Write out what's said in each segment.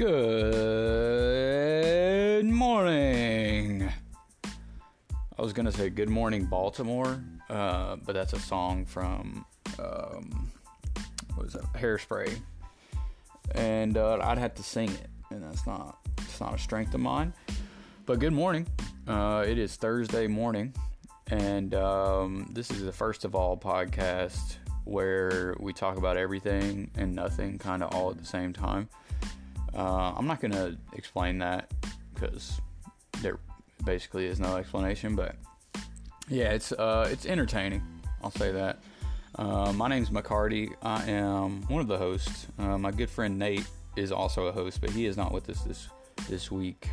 Good morning. I was gonna say "Good Morning Baltimore," uh, but that's a song from um, what was that? Hairspray, and uh, I'd have to sing it, and that's not it's not a strength of mine. But good morning. Uh, it is Thursday morning, and um, this is the first of all podcast where we talk about everything and nothing, kind of all at the same time. Uh, I'm not going to explain that because there basically is no explanation, but yeah, it's uh, it's entertaining. I'll say that. Uh, my name's McCarty. I am one of the hosts. Uh, my good friend Nate is also a host, but he is not with us this this week.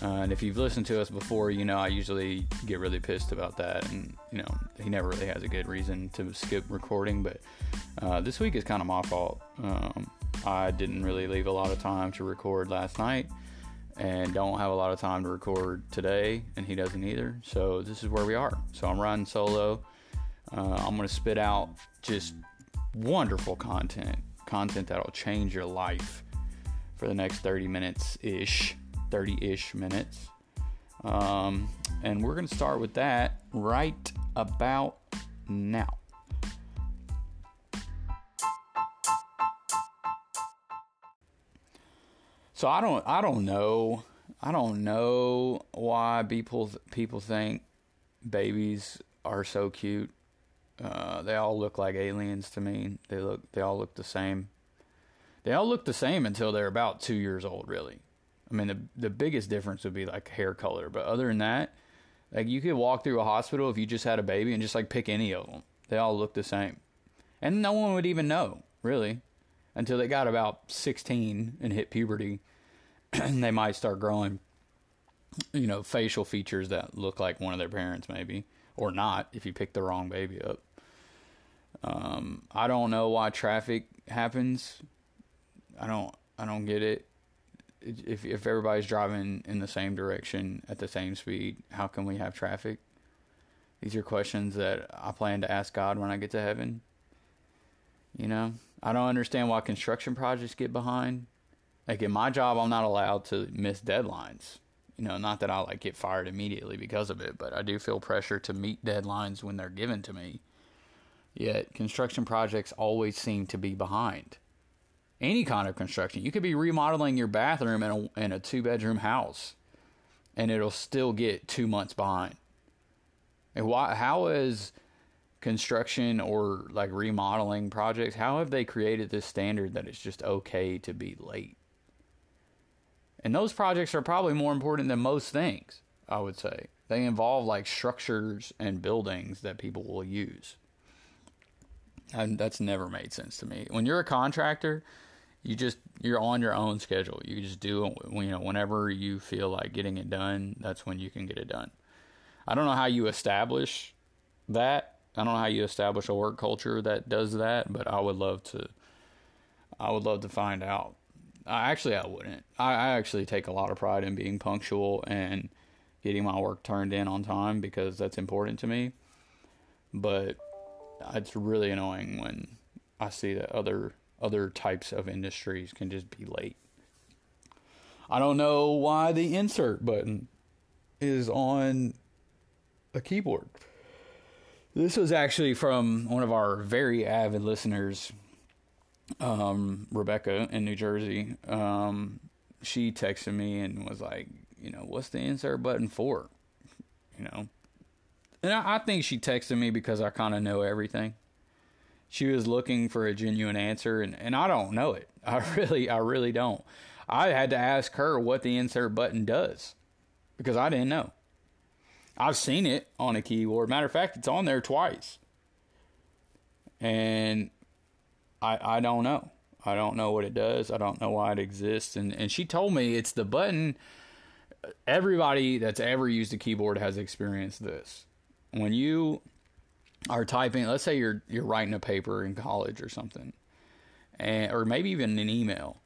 Uh, and if you've listened to us before, you know I usually get really pissed about that, and you know he never really has a good reason to skip recording. But uh, this week is kind of my fault. Um, I didn't really leave a lot of time to record last night and don't have a lot of time to record today, and he doesn't either. So this is where we are. So I'm riding solo. Uh, I'm going to spit out just wonderful content, content that'll change your life for the next 30 minutes ish, 30 ish minutes. Um, and we're going to start with that right about now. So I don't I don't know I don't know why people people think babies are so cute. Uh, they all look like aliens to me. They look they all look the same. They all look the same until they're about two years old. Really, I mean the the biggest difference would be like hair color. But other than that, like you could walk through a hospital if you just had a baby and just like pick any of them. They all look the same, and no one would even know really until they got about 16 and hit puberty they might start growing you know facial features that look like one of their parents maybe or not if you pick the wrong baby up. Um, i don't know why traffic happens. I don't i don't get it. If if everybody's driving in the same direction at the same speed how can we have traffic? These are questions that i plan to ask god when i get to heaven. You know i don't understand why construction projects get behind like in my job, I'm not allowed to miss deadlines. You know, not that I like get fired immediately because of it, but I do feel pressure to meet deadlines when they're given to me. Yet construction projects always seem to be behind. Any kind of construction, you could be remodeling your bathroom in a in a two bedroom house, and it'll still get two months behind. And why? How is construction or like remodeling projects? How have they created this standard that it's just okay to be late? And those projects are probably more important than most things, I would say. They involve like structures and buildings that people will use. And that's never made sense to me. When you're a contractor, you just you're on your own schedule. You just do you know whenever you feel like getting it done, that's when you can get it done. I don't know how you establish that. I don't know how you establish a work culture that does that, but I would love to I would love to find out. I actually I wouldn't. I, I actually take a lot of pride in being punctual and getting my work turned in on time because that's important to me. But it's really annoying when I see that other other types of industries can just be late. I don't know why the insert button is on a keyboard. This was actually from one of our very avid listeners, um, Rebecca in New Jersey, um, she texted me and was like, you know, what's the insert button for? You know, and I, I think she texted me because I kind of know everything. She was looking for a genuine answer, and, and I don't know it. I really, I really don't. I had to ask her what the insert button does because I didn't know. I've seen it on a keyboard. Matter of fact, it's on there twice. And I I don't know. I don't know what it does. I don't know why it exists. And and she told me it's the button. Everybody that's ever used a keyboard has experienced this. When you are typing, let's say you're you're writing a paper in college or something, and or maybe even an email,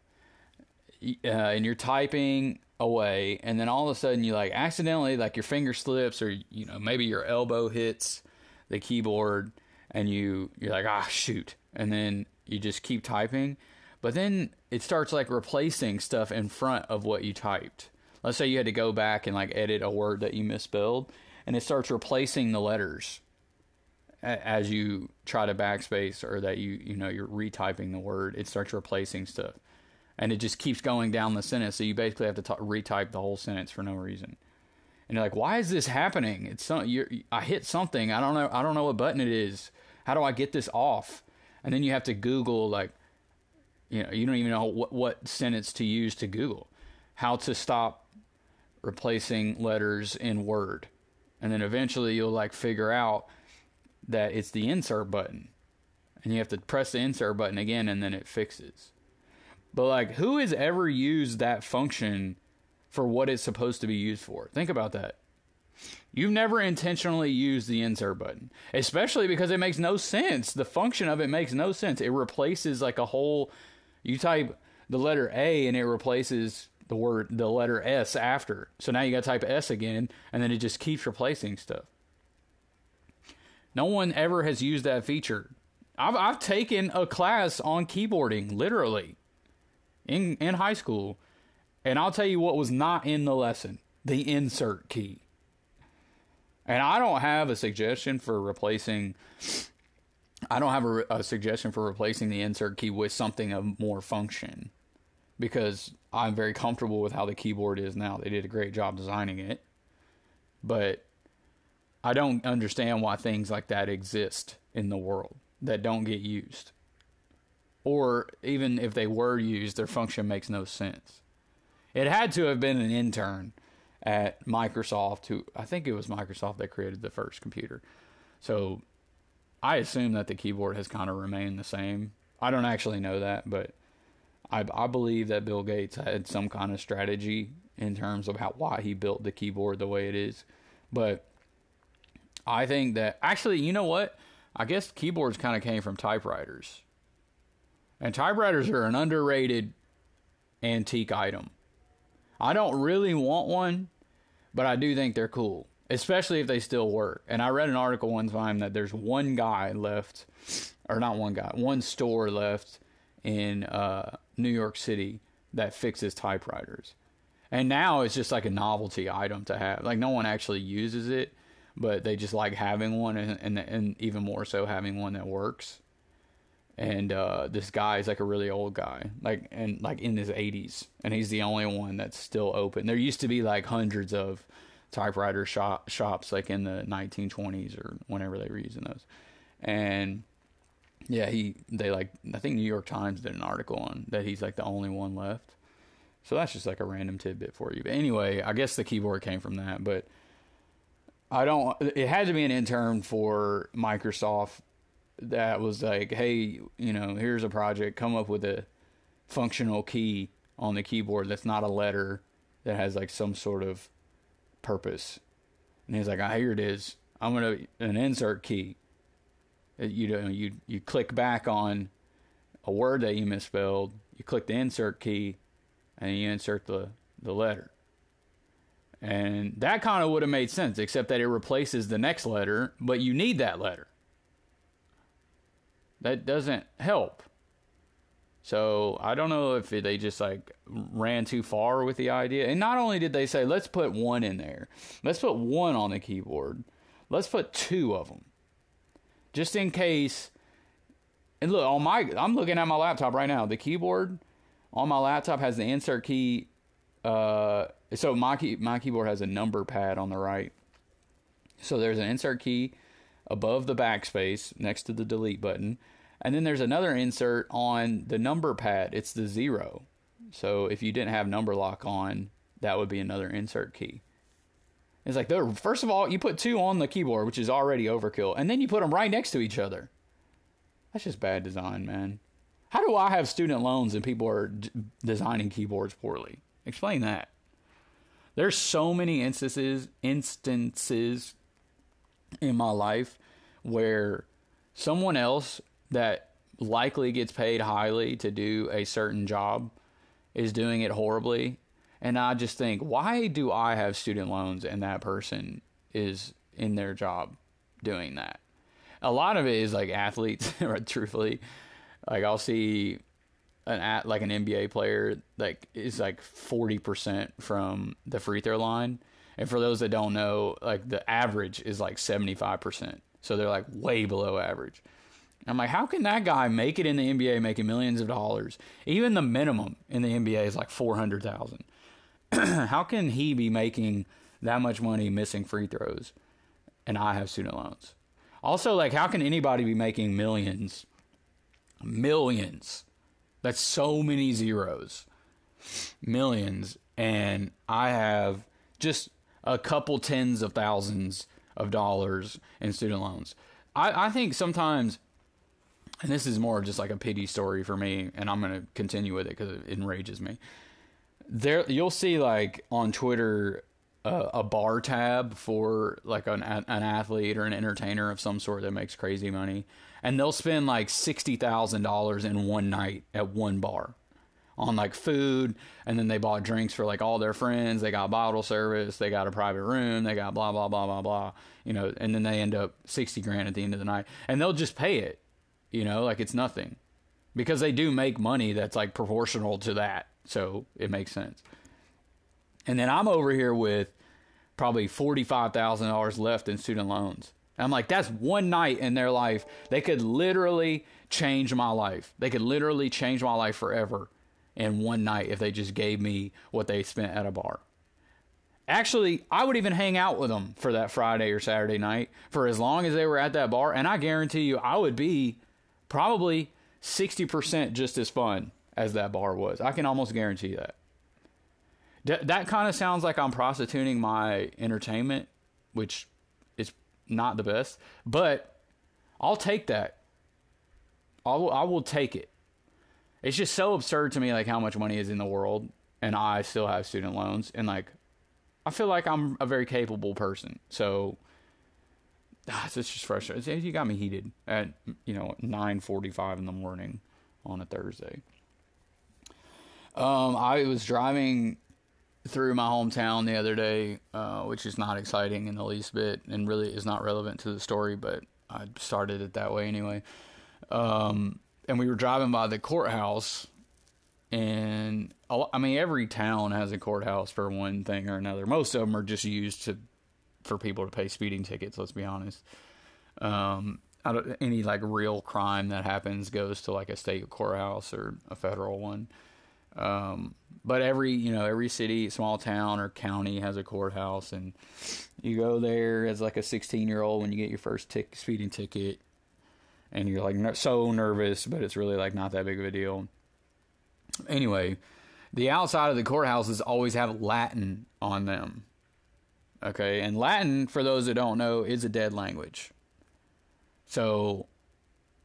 uh, and you're typing away, and then all of a sudden you like accidentally like your finger slips, or you know maybe your elbow hits the keyboard, and you you're like ah shoot, and then you just keep typing. But then it starts like replacing stuff in front of what you typed. Let's say you had to go back and like edit a word that you misspelled, and it starts replacing the letters as you try to backspace or that you you know you're retyping the word. It starts replacing stuff, and it just keeps going down the sentence. So you basically have to t- retype the whole sentence for no reason. And you're like, why is this happening? It's some, you're, I hit something. I don't know. I don't know what button it is. How do I get this off? And then you have to Google like you know, you don't even know what, what sentence to use to Google. How to stop replacing letters in Word. And then eventually you'll like figure out that it's the insert button. And you have to press the insert button again and then it fixes. But like who has ever used that function for what it's supposed to be used for? Think about that. You've never intentionally used the insert button, especially because it makes no sense. The function of it makes no sense. It replaces like a whole you type the letter A and it replaces the word the letter S after. So now you got to type S again and then it just keeps replacing stuff. No one ever has used that feature. I've I've taken a class on keyboarding literally in in high school and I'll tell you what was not in the lesson, the insert key. And I don't have a suggestion for replacing I don't have a, a, suggestion for replacing the insert key with something of more function because I'm very comfortable with how the keyboard is now. They did a great job designing it. But I don't understand why things like that exist in the world that don't get used. Or even if they were used, their function makes no sense. It had to have been an intern at Microsoft who I think it was Microsoft that created the first computer. So I assume that the keyboard has kind of remained the same. I don't actually know that, but I, I believe that Bill Gates had some kind of strategy in terms of how why he built the keyboard the way it is. But I think that actually, you know what? I guess keyboards kind of came from typewriters. And typewriters are an underrated antique item. I don't really want one, but I do think they're cool especially if they still work. And I read an article one time that there's one guy left, or not one guy, one store left in uh, New York City that fixes typewriters. And now it's just like a novelty item to have. Like no one actually uses it, but they just like having one, and and, and even more so having one that works. And uh, this guy is like a really old guy, like and like in his 80s, and he's the only one that's still open. There used to be like hundreds of typewriter shop, shops like in the 1920s or whenever they were using those. And yeah, he they like I think New York Times did an article on that he's like the only one left. So that's just like a random tidbit for you. But anyway, I guess the keyboard came from that, but I don't it had to be an intern for Microsoft that was like, "Hey, you know, here's a project, come up with a functional key on the keyboard that's not a letter that has like some sort of purpose. And he's like, ah, here it is. I'm gonna an insert key. Uh, you know, you you click back on a word that you misspelled. You click the insert key, and you insert the the letter. And that kind of would have made sense, except that it replaces the next letter, but you need that letter. That doesn't help. So I don't know if they just like ran too far with the idea. And not only did they say, let's put one in there, let's put one on the keyboard, let's put two of them. Just in case. And look, on my, I'm looking at my laptop right now. The keyboard on my laptop has the insert key. Uh, so my key, my keyboard has a number pad on the right. So there's an insert key above the backspace next to the delete button and then there's another insert on the number pad. It's the zero. So if you didn't have number lock on, that would be another insert key. It's like, first of all, you put two on the keyboard, which is already overkill, and then you put them right next to each other. That's just bad design, man. How do I have student loans and people are d- designing keyboards poorly? Explain that. There's so many instances instances in my life where someone else that likely gets paid highly to do a certain job is doing it horribly. And I just think, why do I have student loans and that person is in their job doing that? A lot of it is like athletes, truthfully. Like I'll see an at like an NBA player like is like forty percent from the free throw line, and for those that don't know, like the average is like seventy five percent. So they're like way below average. I'm like, how can that guy make it in the NBA making millions of dollars? Even the minimum in the NBA is like four hundred thousand. how can he be making that much money missing free throws, and I have student loans? Also, like, how can anybody be making millions? Millions. That's so many zeros. Millions. And I have just a couple tens of thousands of dollars in student loans. I, I think sometimes, and this is more just like a pity story for me, and I'm going to continue with it because it enrages me. There, you'll see like on Twitter a, a bar tab for like an an athlete or an entertainer of some sort that makes crazy money, and they'll spend like sixty thousand dollars in one night at one bar on like food and then they bought drinks for like all their friends they got bottle service they got a private room they got blah blah blah blah blah you know and then they end up 60 grand at the end of the night and they'll just pay it you know like it's nothing because they do make money that's like proportional to that so it makes sense and then i'm over here with probably $45,000 left in student loans. I'm like, that's one night in their life. They could literally change my life. They could literally change my life forever in one night if they just gave me what they spent at a bar. Actually, I would even hang out with them for that Friday or Saturday night for as long as they were at that bar. And I guarantee you, I would be probably 60% just as fun as that bar was. I can almost guarantee that. D- that kind of sounds like I'm prostituting my entertainment, which is not the best, but I'll take that. I will, I will take it. It's just so absurd to me, like how much money is in the world, and I still have student loans, and like I feel like I'm a very capable person. So ah, it's just frustrating. You got me heated at you know 9:45 in the morning on a Thursday. Um, I was driving through my hometown the other day, uh, which is not exciting in the least bit, and really is not relevant to the story. But I started it that way anyway. Um, and we were driving by the courthouse, and I mean, every town has a courthouse for one thing or another. Most of them are just used to for people to pay speeding tickets. Let's be honest. Um, any like real crime that happens goes to like a state courthouse or a federal one. Um, but every you know every city, small town or county has a courthouse, and you go there as like a 16 year old when you get your first tick, speeding ticket, and you're like so nervous, but it's really like not that big of a deal. Anyway, the outside of the courthouses always have Latin on them. Okay, and Latin, for those that don't know, is a dead language. So,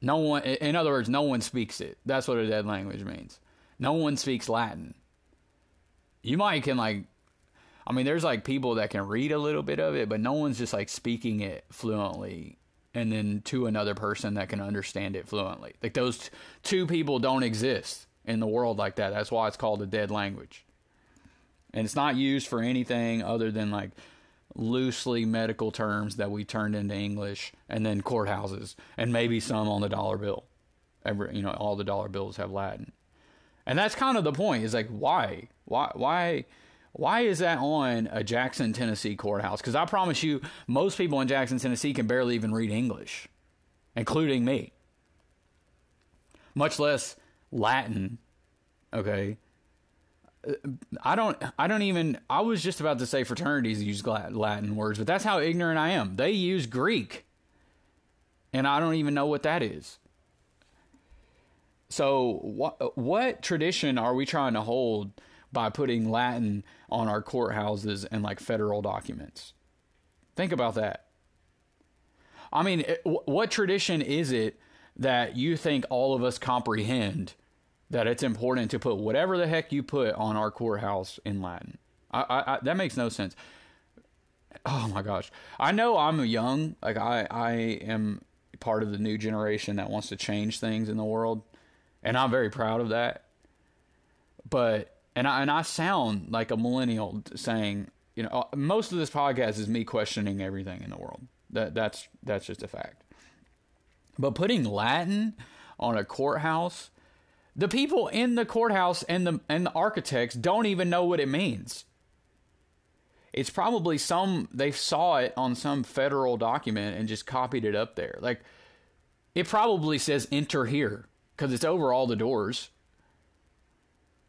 no one, in other words, no one speaks it. That's what a dead language means. No one speaks Latin. You might can like I mean there's like people that can read a little bit of it, but no one's just like speaking it fluently and then to another person that can understand it fluently. Like those t- two people don't exist in the world like that. That's why it's called a dead language. And it's not used for anything other than like loosely medical terms that we turned into English and then courthouses and maybe some on the dollar bill. Every you know, all the dollar bills have Latin. And that's kind of the point. Is like why? Why why why is that on a Jackson, Tennessee courthouse? Cuz I promise you most people in Jackson, Tennessee can barely even read English, including me. Much less Latin. Okay? I don't I don't even I was just about to say fraternities use Latin words, but that's how ignorant I am. They use Greek. And I don't even know what that is. So what what tradition are we trying to hold by putting Latin on our courthouses and like federal documents? Think about that. I mean, what tradition is it that you think all of us comprehend that it's important to put whatever the heck you put on our courthouse in Latin? I, I, I, that makes no sense. Oh my gosh, I know I'm young. Like I, I am part of the new generation that wants to change things in the world and I'm very proud of that. But and I and I sound like a millennial saying, you know, uh, most of this podcast is me questioning everything in the world. That that's that's just a fact. But putting Latin on a courthouse, The people in the courthouse and the and the architects don't even know what it means. It's probably some they saw it on some federal document and just copied it up there. Like it probably says enter here because it's over all the doors.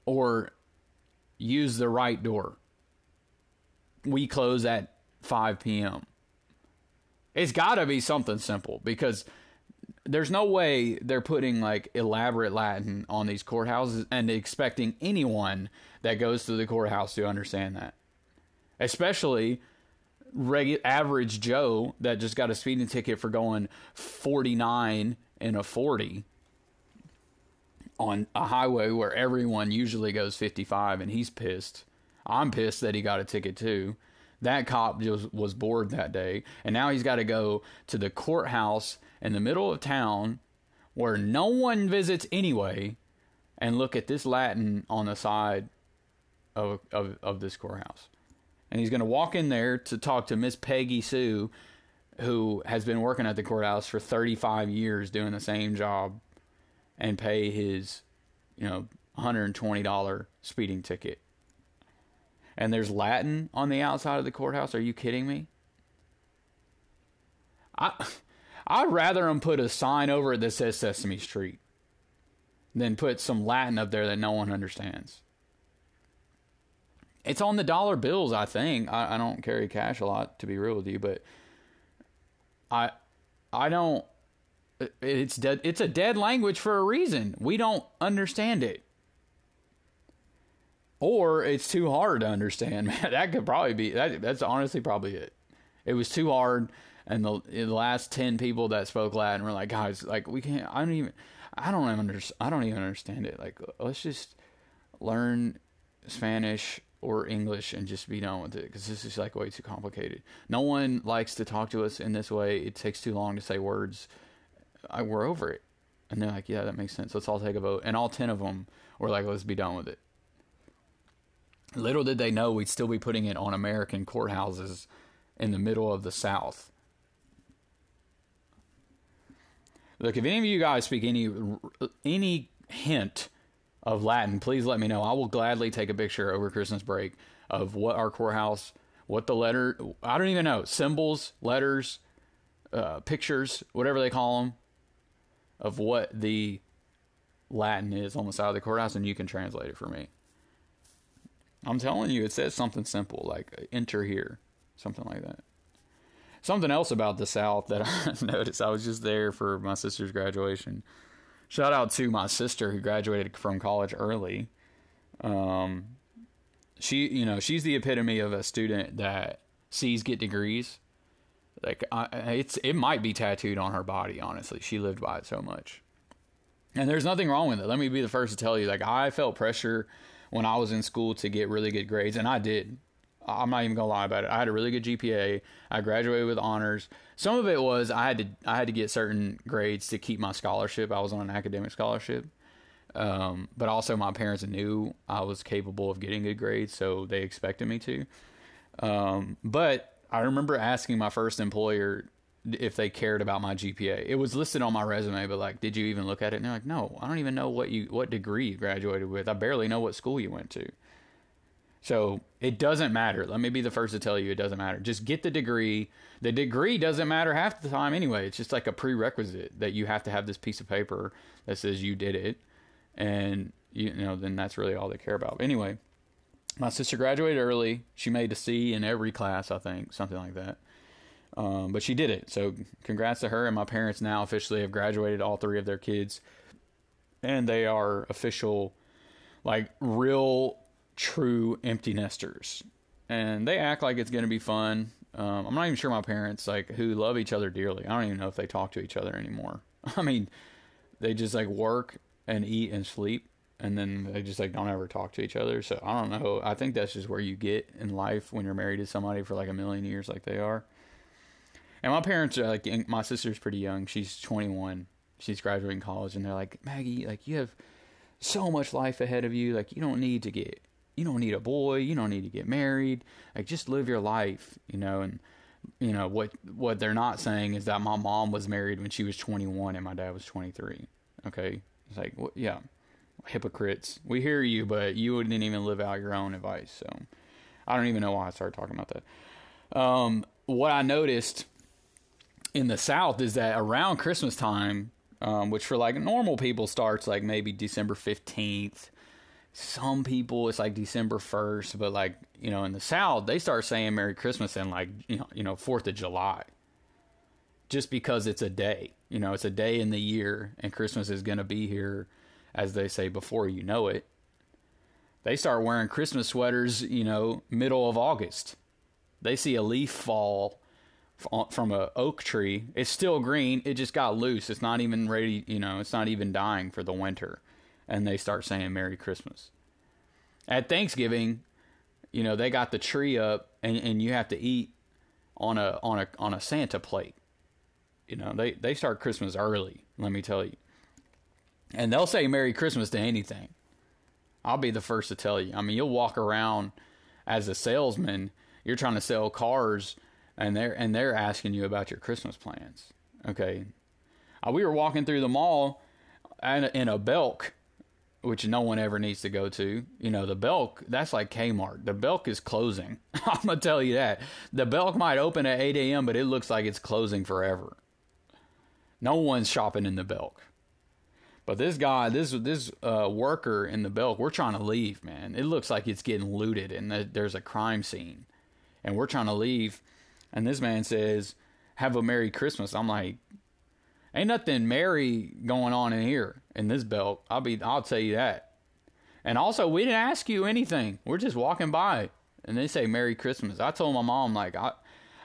Or use the right door. We close at 5 p.m. It's got to be something simple because there's no way they're putting like elaborate Latin on these courthouses and expecting anyone that goes to the courthouse to understand that. Especially regular average Joe that just got a speeding ticket for going 49 and a 40 on a highway where everyone usually goes 55 and he's pissed. I'm pissed that he got a ticket too. That cop just was bored that day and now he's got to go to the courthouse in the middle of town where no one visits anyway and look at this Latin on the side of of, of this courthouse. And he's going to walk in there to talk to Miss Peggy Sue who has been working at the courthouse for 35 years doing the same job and pay his, you know, $120 speeding ticket. And there's Latin on the outside of the courthouse. Are you kidding me? I I'd rather them put a sign over it that says Sesame Street than put some Latin up there that no one understands. It's on the dollar bills, I think. I, I don't carry cash a lot, to be real with you, but I I don't it's dead it's a dead language for a reason. We don't understand it. Or it's too hard to understand. Man, that could probably be that that's honestly probably it. It was too hard and the, the last 10 people that spoke Latin were like, guys, like we can't I don't even I don't even understand I don't even understand it. Like let's just learn Spanish or English and just be done with it because this is like way too complicated. No one likes to talk to us in this way. It takes too long to say words I, we're over it. And they're like, yeah, that makes sense. Let's all take a vote. And all 10 of them were like, let's be done with it. Little did they know we'd still be putting it on American courthouses in the middle of the South. Look, if any of you guys speak any any hint of Latin, please let me know. I will gladly take a picture over Christmas break of what our courthouse, what the letter, I don't even know, symbols, letters, uh, pictures, whatever they call them, of what the Latin is on the side of the courthouse, and you can translate it for me. I'm telling you, it says something simple like enter here, something like that. Something else about the South that I noticed. I was just there for my sister's graduation. Shout out to my sister who graduated from college early. Um, she, you know, she's the epitome of a student that sees get degrees like I, it's it might be tattooed on her body. Honestly, she lived by it so much, and there's nothing wrong with it. Let me be the first to tell you. Like I felt pressure when I was in school to get really good grades, and I did. I'm not even gonna lie about it. I had a really good GPA. I graduated with honors. Some of it was I had to I had to get certain grades to keep my scholarship. I was on an academic scholarship, um, but also my parents knew I was capable of getting good grades, so they expected me to. Um, but I remember asking my first employer if they cared about my GPA. It was listed on my resume, but like, did you even look at it? And they're like, no, I don't even know what you what degree you graduated with. I barely know what school you went to. So it doesn't matter. Let me be the first to tell you it doesn't matter. Just get the degree. The degree doesn't matter half the time anyway. It's just like a prerequisite that you have to have this piece of paper that says you did it, and you know then that's really all they care about. Anyway, my sister graduated early. She made a C in every class, I think, something like that. Um, but she did it. So congrats to her. And my parents now officially have graduated all three of their kids. And they are official, like real, true empty nesters. And they act like it's going to be fun. Um, I'm not even sure my parents, like, who love each other dearly, I don't even know if they talk to each other anymore. I mean, they just like work and eat and sleep and then they just like don't ever talk to each other. So I don't know. I think that's just where you get in life when you're married to somebody for like a million years, like they are. And my parents are like, my sister's pretty young. She's 21. She's graduating college, and they're like, Maggie, like you have so much life ahead of you. Like you don't need to get, you don't need a boy. You don't need to get married. Like just live your life, you know. And you know what what they're not saying is that my mom was married when she was 21 and my dad was 23. Okay, it's like, well, yeah hypocrites. We hear you, but you wouldn't even live out your own advice. So I don't even know why I started talking about that. Um, what I noticed in the South is that around Christmas time, um, which for like normal people starts like maybe December 15th. Some people it's like December 1st, but like, you know, in the South, they start saying Merry Christmas in like, you know, you know, 4th of July. Just because it's a day. You know, it's a day in the year and Christmas is going to be here as they say before you know it. They start wearing Christmas sweaters, you know, middle of August. They see a leaf fall from a oak tree. It's still green. It just got loose. It's not even ready. You know, it's not even dying for the winter. And they start saying Merry Christmas. At Thanksgiving, you know, they got the tree up, and, and you have to eat on a on a on a Santa plate. You know, they they start Christmas early. Let me tell you. And they'll say Merry Christmas to anything. I'll be the first to tell you. I mean, you'll walk around as a salesman. You're trying to sell cars and they're and they're asking you about your Christmas plans. Okay, uh, we were walking through the mall and in a Belk, which no one ever needs to go to. You know, the Belk that's like Kmart. The Belk is closing. I'm gonna tell you that the Belk might open at 8 a.m., but it looks like it's closing forever. No one's shopping in the Belk. But this guy, this this uh, worker in the Belk, we're trying to leave, man. It looks like it's getting looted and there's a crime scene, and we're trying to leave and this man says, Have a Merry Christmas. I'm like, Ain't nothing merry going on in here in this Belk. I'll be I'll tell you that. And also we didn't ask you anything. We're just walking by and they say Merry Christmas. I told my mom like I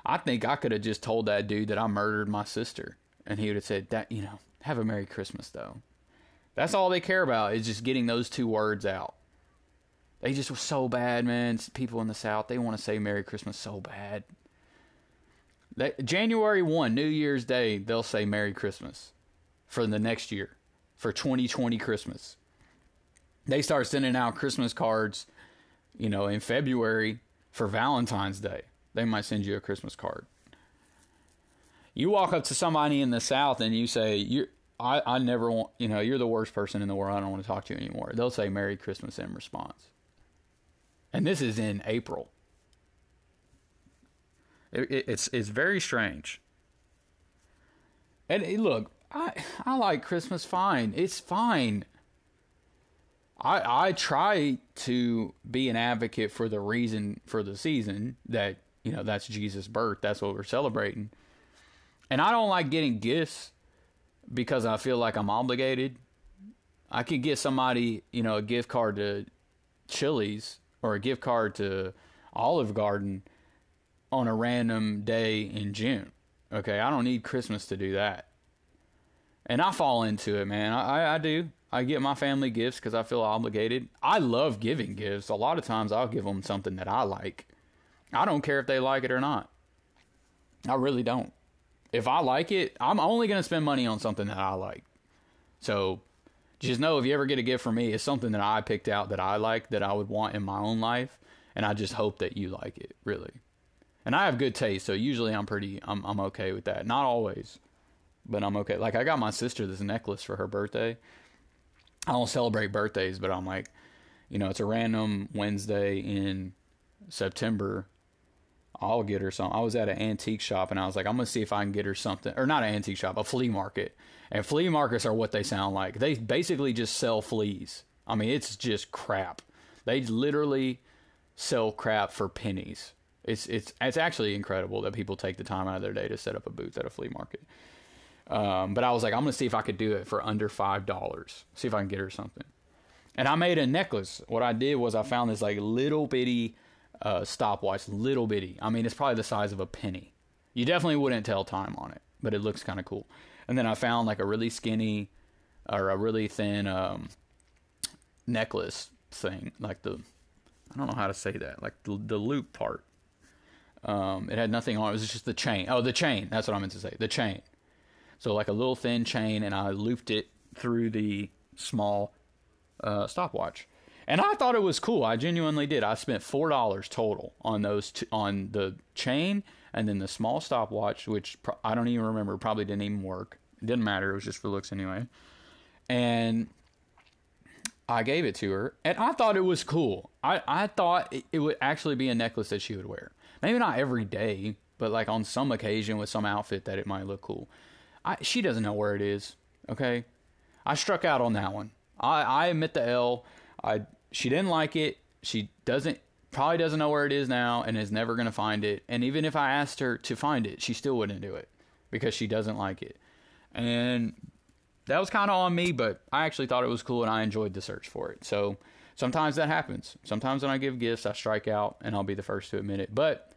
I think I could have just told that dude that I murdered my sister and he would have said that, you know, have a Merry Christmas though. That's all they care about is just getting those two words out. They just were so bad, man. People in the South, they want to say Merry Christmas so bad. January 1, New Year's Day, they'll say Merry Christmas for the next year, for 2020 Christmas. They start sending out Christmas cards, you know, in February for Valentine's Day. They might send you a Christmas card. You walk up to somebody in the South and you say, you I, I never want, you know, you're the worst person in the world. I don't want to talk to you anymore. They'll say Merry Christmas in response. And this is in April. It, it, it's it's very strange. And eh, look, I I like Christmas fine. It's fine. I I try to be an advocate for the reason for the season that you know that's Jesus' birth. That's what we're celebrating. And I don't like getting gifts because I feel like I'm obligated. I could get somebody, you know, a gift card to Chili's or a gift card to Olive Garden on a random day in June. Okay, I don't need Christmas to do that. And I fall into it, man. I, I do. I get my family gifts because I feel obligated. I love giving gifts. A lot of times I'll give them something that I like. I don't care if they like it or not. I really don't. If I like it, I'm only going to spend money on something that I like. So just know if you ever get a gift from me, it's something that I picked out that I like, that I would want in my own life. And I just hope that you like it, really and I have good taste, so usually I'm pretty I'm I'm okay with that. Not always, but I'm okay. Like I got my sister this necklace for her birthday. I don't celebrate birthdays, but I'm like, you know, it's a random Wednesday in September. I'll get her some. I was at an antique shop and I was like, I'm gonna see if I can get her something, or not an antique shop, a flea market. And flea markets are what they sound like. They basically just sell fleas. I mean, it's just crap. They literally sell crap for pennies. It's it's it's actually incredible that people take the time out of their day to set up a booth at a flea market. Um, but I was like, I'm gonna see if I could do it for under five dollars. See if I can get her something. And I made a necklace. What I did was I found this like little bitty uh, stopwatch, little bitty. I mean, it's probably the size of a penny. You definitely wouldn't tell time on it, but it looks kind of cool. And then I found like a really skinny or a really thin um, necklace thing, like the I don't know how to say that, like the, the loop part. Um, it had nothing on it. It was just the chain. Oh, the chain. That's what I meant to say. The chain. So like a little thin chain, and I looped it through the small uh, stopwatch. And I thought it was cool. I genuinely did. I spent four dollars total on those t- on the chain and then the small stopwatch, which I don't even remember. Probably didn't even work. It didn't matter. It was just for looks anyway. And I gave it to her, and I thought it was cool. I, I thought it, it would actually be a necklace that she would wear. Maybe not every day, but like on some occasion with some outfit that it might look cool. I, she doesn't know where it is. Okay, I struck out on that one. I, I admit the L. I she didn't like it. She doesn't probably doesn't know where it is now and is never gonna find it. And even if I asked her to find it, she still wouldn't do it because she doesn't like it. And that was kind of on me, but I actually thought it was cool and I enjoyed the search for it. So sometimes that happens. Sometimes when I give gifts, I strike out and I'll be the first to admit it. But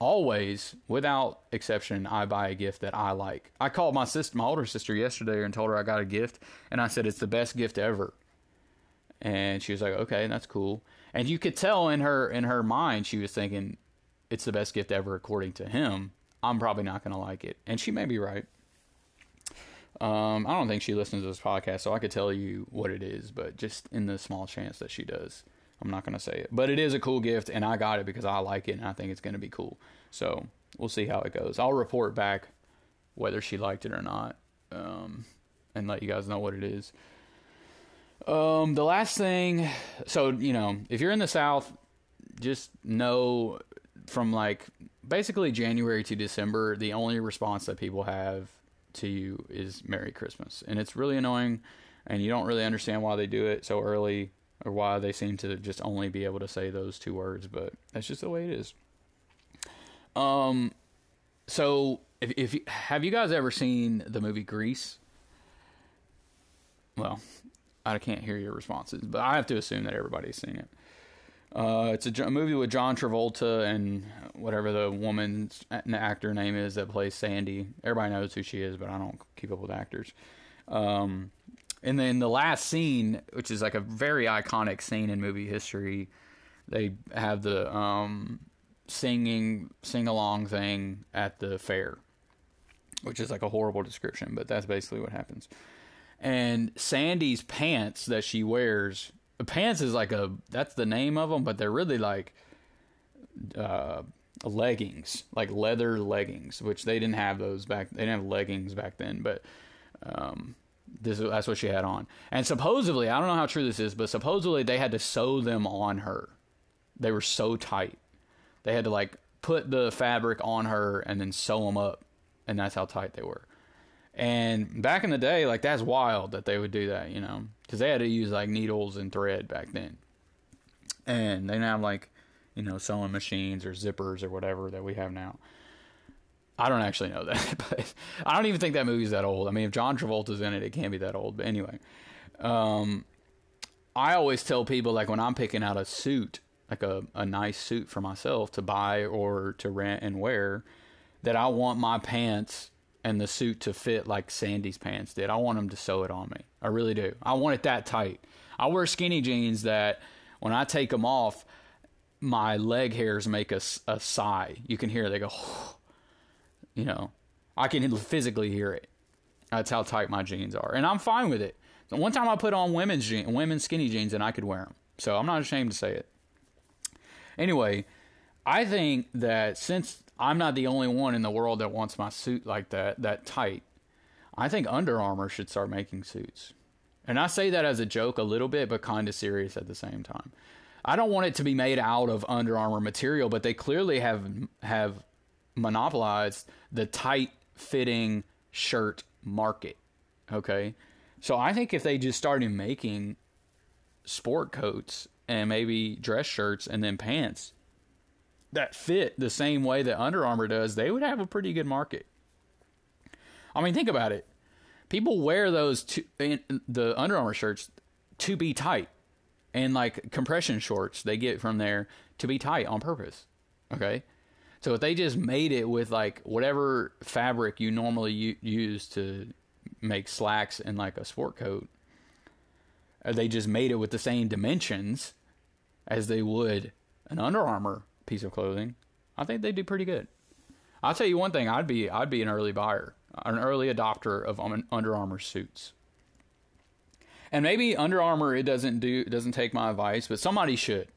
always, without exception, I buy a gift that I like. I called my sister, my older sister, yesterday and told her I got a gift, and I said it's the best gift ever. And she was like, "Okay, that's cool." And you could tell in her in her mind, she was thinking, "It's the best gift ever according to him." I'm probably not going to like it, and she may be right. Um, I don't think she listens to this podcast, so I could tell you what it is, but just in the small chance that she does, I'm not going to say it. But it is a cool gift, and I got it because I like it and I think it's going to be cool. So we'll see how it goes. I'll report back whether she liked it or not, um, and let you guys know what it is. Um, the last thing, so you know, if you're in the South, just know from like basically January to December, the only response that people have to you is Merry Christmas. And it's really annoying and you don't really understand why they do it so early or why they seem to just only be able to say those two words, but that's just the way it is. Um so if if have you guys ever seen the movie Grease? Well, I can't hear your responses, but I have to assume that everybody's seen it. Uh, it's a, a, movie with John Travolta and whatever the woman's actor name is that plays Sandy. Everybody knows who she is, but I don't keep up with actors. Um, and then the last scene, which is like a very iconic scene in movie history, they have the um, singing sing along thing at the fair, which is like a horrible description, but that's basically what happens. And Sandy's pants that she wears pants is like a that's the name of them, but they're really like uh, leggings, like leather leggings, which they didn't have those back. They didn't have leggings back then, but um, this that's what she had on. And supposedly, I don't know how true this is, but supposedly they had to sew them on her. They were so tight. They had to like put the fabric on her and then sew them up, and that's how tight they were. And back in the day, like that's wild that they would do that, you know, because they had to use like needles and thread back then. And they didn't have like, you know, sewing machines or zippers or whatever that we have now. I don't actually know that, but I don't even think that movie's that old. I mean, if John Travolta's in it, it can't be that old. But anyway, um, I always tell people like when I'm picking out a suit, like a, a nice suit for myself to buy or to rent and wear, that I want my pants and the suit to fit like Sandy's pants did. I want them to sew it on me. I really do. I want it that tight. I wear skinny jeans that when I take them off, my leg hairs make a, a sigh. You can hear it. They go, you know, I can physically hear it. That's how tight my jeans are, and I'm fine with it. So one time I put on women's jeans, women's skinny jeans, and I could wear them. So I'm not ashamed to say it. Anyway, I think that since I'm not the only one in the world that wants my suit like that, that tight. I think Under Armour should start making suits. And I say that as a joke a little bit, but kind of serious at the same time. I don't want it to be made out of Under Armour material, but they clearly have have monopolized the tight fitting shirt market. Okay? So I think if they just started making sport coats and maybe dress shirts and then pants that fit the same way that Under Armour does, they would have a pretty good market. I mean, think about it. People wear those to, the Under Armour shirts to be tight, and like compression shorts they get from there to be tight on purpose. Okay, so if they just made it with like whatever fabric you normally u- use to make slacks and like a sport coat, uh, they just made it with the same dimensions as they would an Under Armour piece of clothing, I think they do pretty good. I'll tell you one thing: I'd be I'd be an early buyer, an early adopter of Under Armour suits. And maybe Under Armour it doesn't do doesn't take my advice, but somebody should.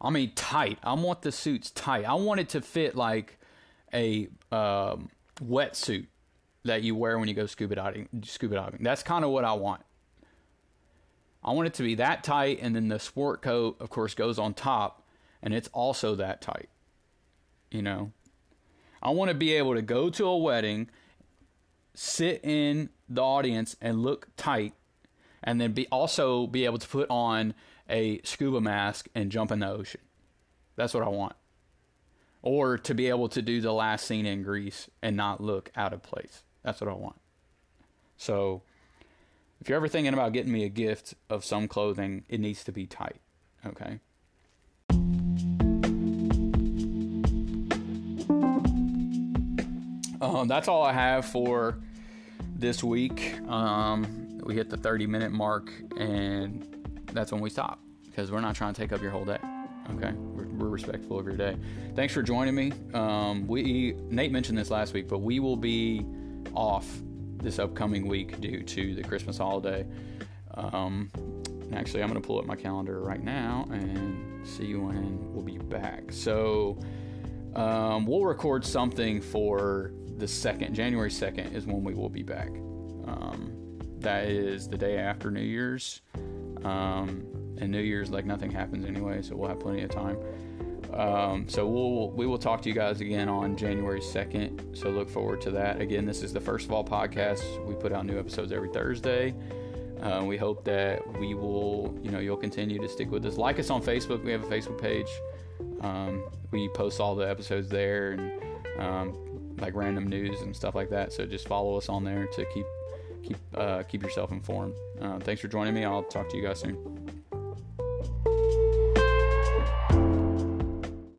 I mean, tight. I want the suits tight. I want it to fit like a um, wetsuit that you wear when you go scuba diving. Scuba diving. That's kind of what I want. I want it to be that tight, and then the sport coat, of course, goes on top, and it's also that tight. You know, I want to be able to go to a wedding, sit in the audience, and look tight, and then be also be able to put on a scuba mask and jump in the ocean. That's what I want. Or to be able to do the last scene in Grease and not look out of place. That's what I want. So, if you're ever thinking about getting me a gift of some clothing, it needs to be tight. Okay? Um, that's all I have for this week. Um, we hit the 30 minute mark, and that's when we stop because we're not trying to take up your whole day. Okay, we're, we're respectful of your day. Thanks for joining me. Um, we Nate mentioned this last week, but we will be off this upcoming week due to the Christmas holiday. Um, actually, I'm going to pull up my calendar right now and see when we'll be back. So um, we'll record something for the second, January 2nd is when we will be back. Um, that is the day after New Year's. Um, and New Year's, like nothing happens anyway, so we'll have plenty of time. Um, so we'll we will talk to you guys again on January second. So look forward to that. Again, this is the first of all podcasts. We put out new episodes every Thursday. Uh, we hope that we will, you know, you'll continue to stick with us. Like us on Facebook. We have a Facebook page. Um, we post all the episodes there and um, like random news and stuff like that. So just follow us on there to keep keep uh, keep yourself informed. Uh, thanks for joining me. I'll talk to you guys soon.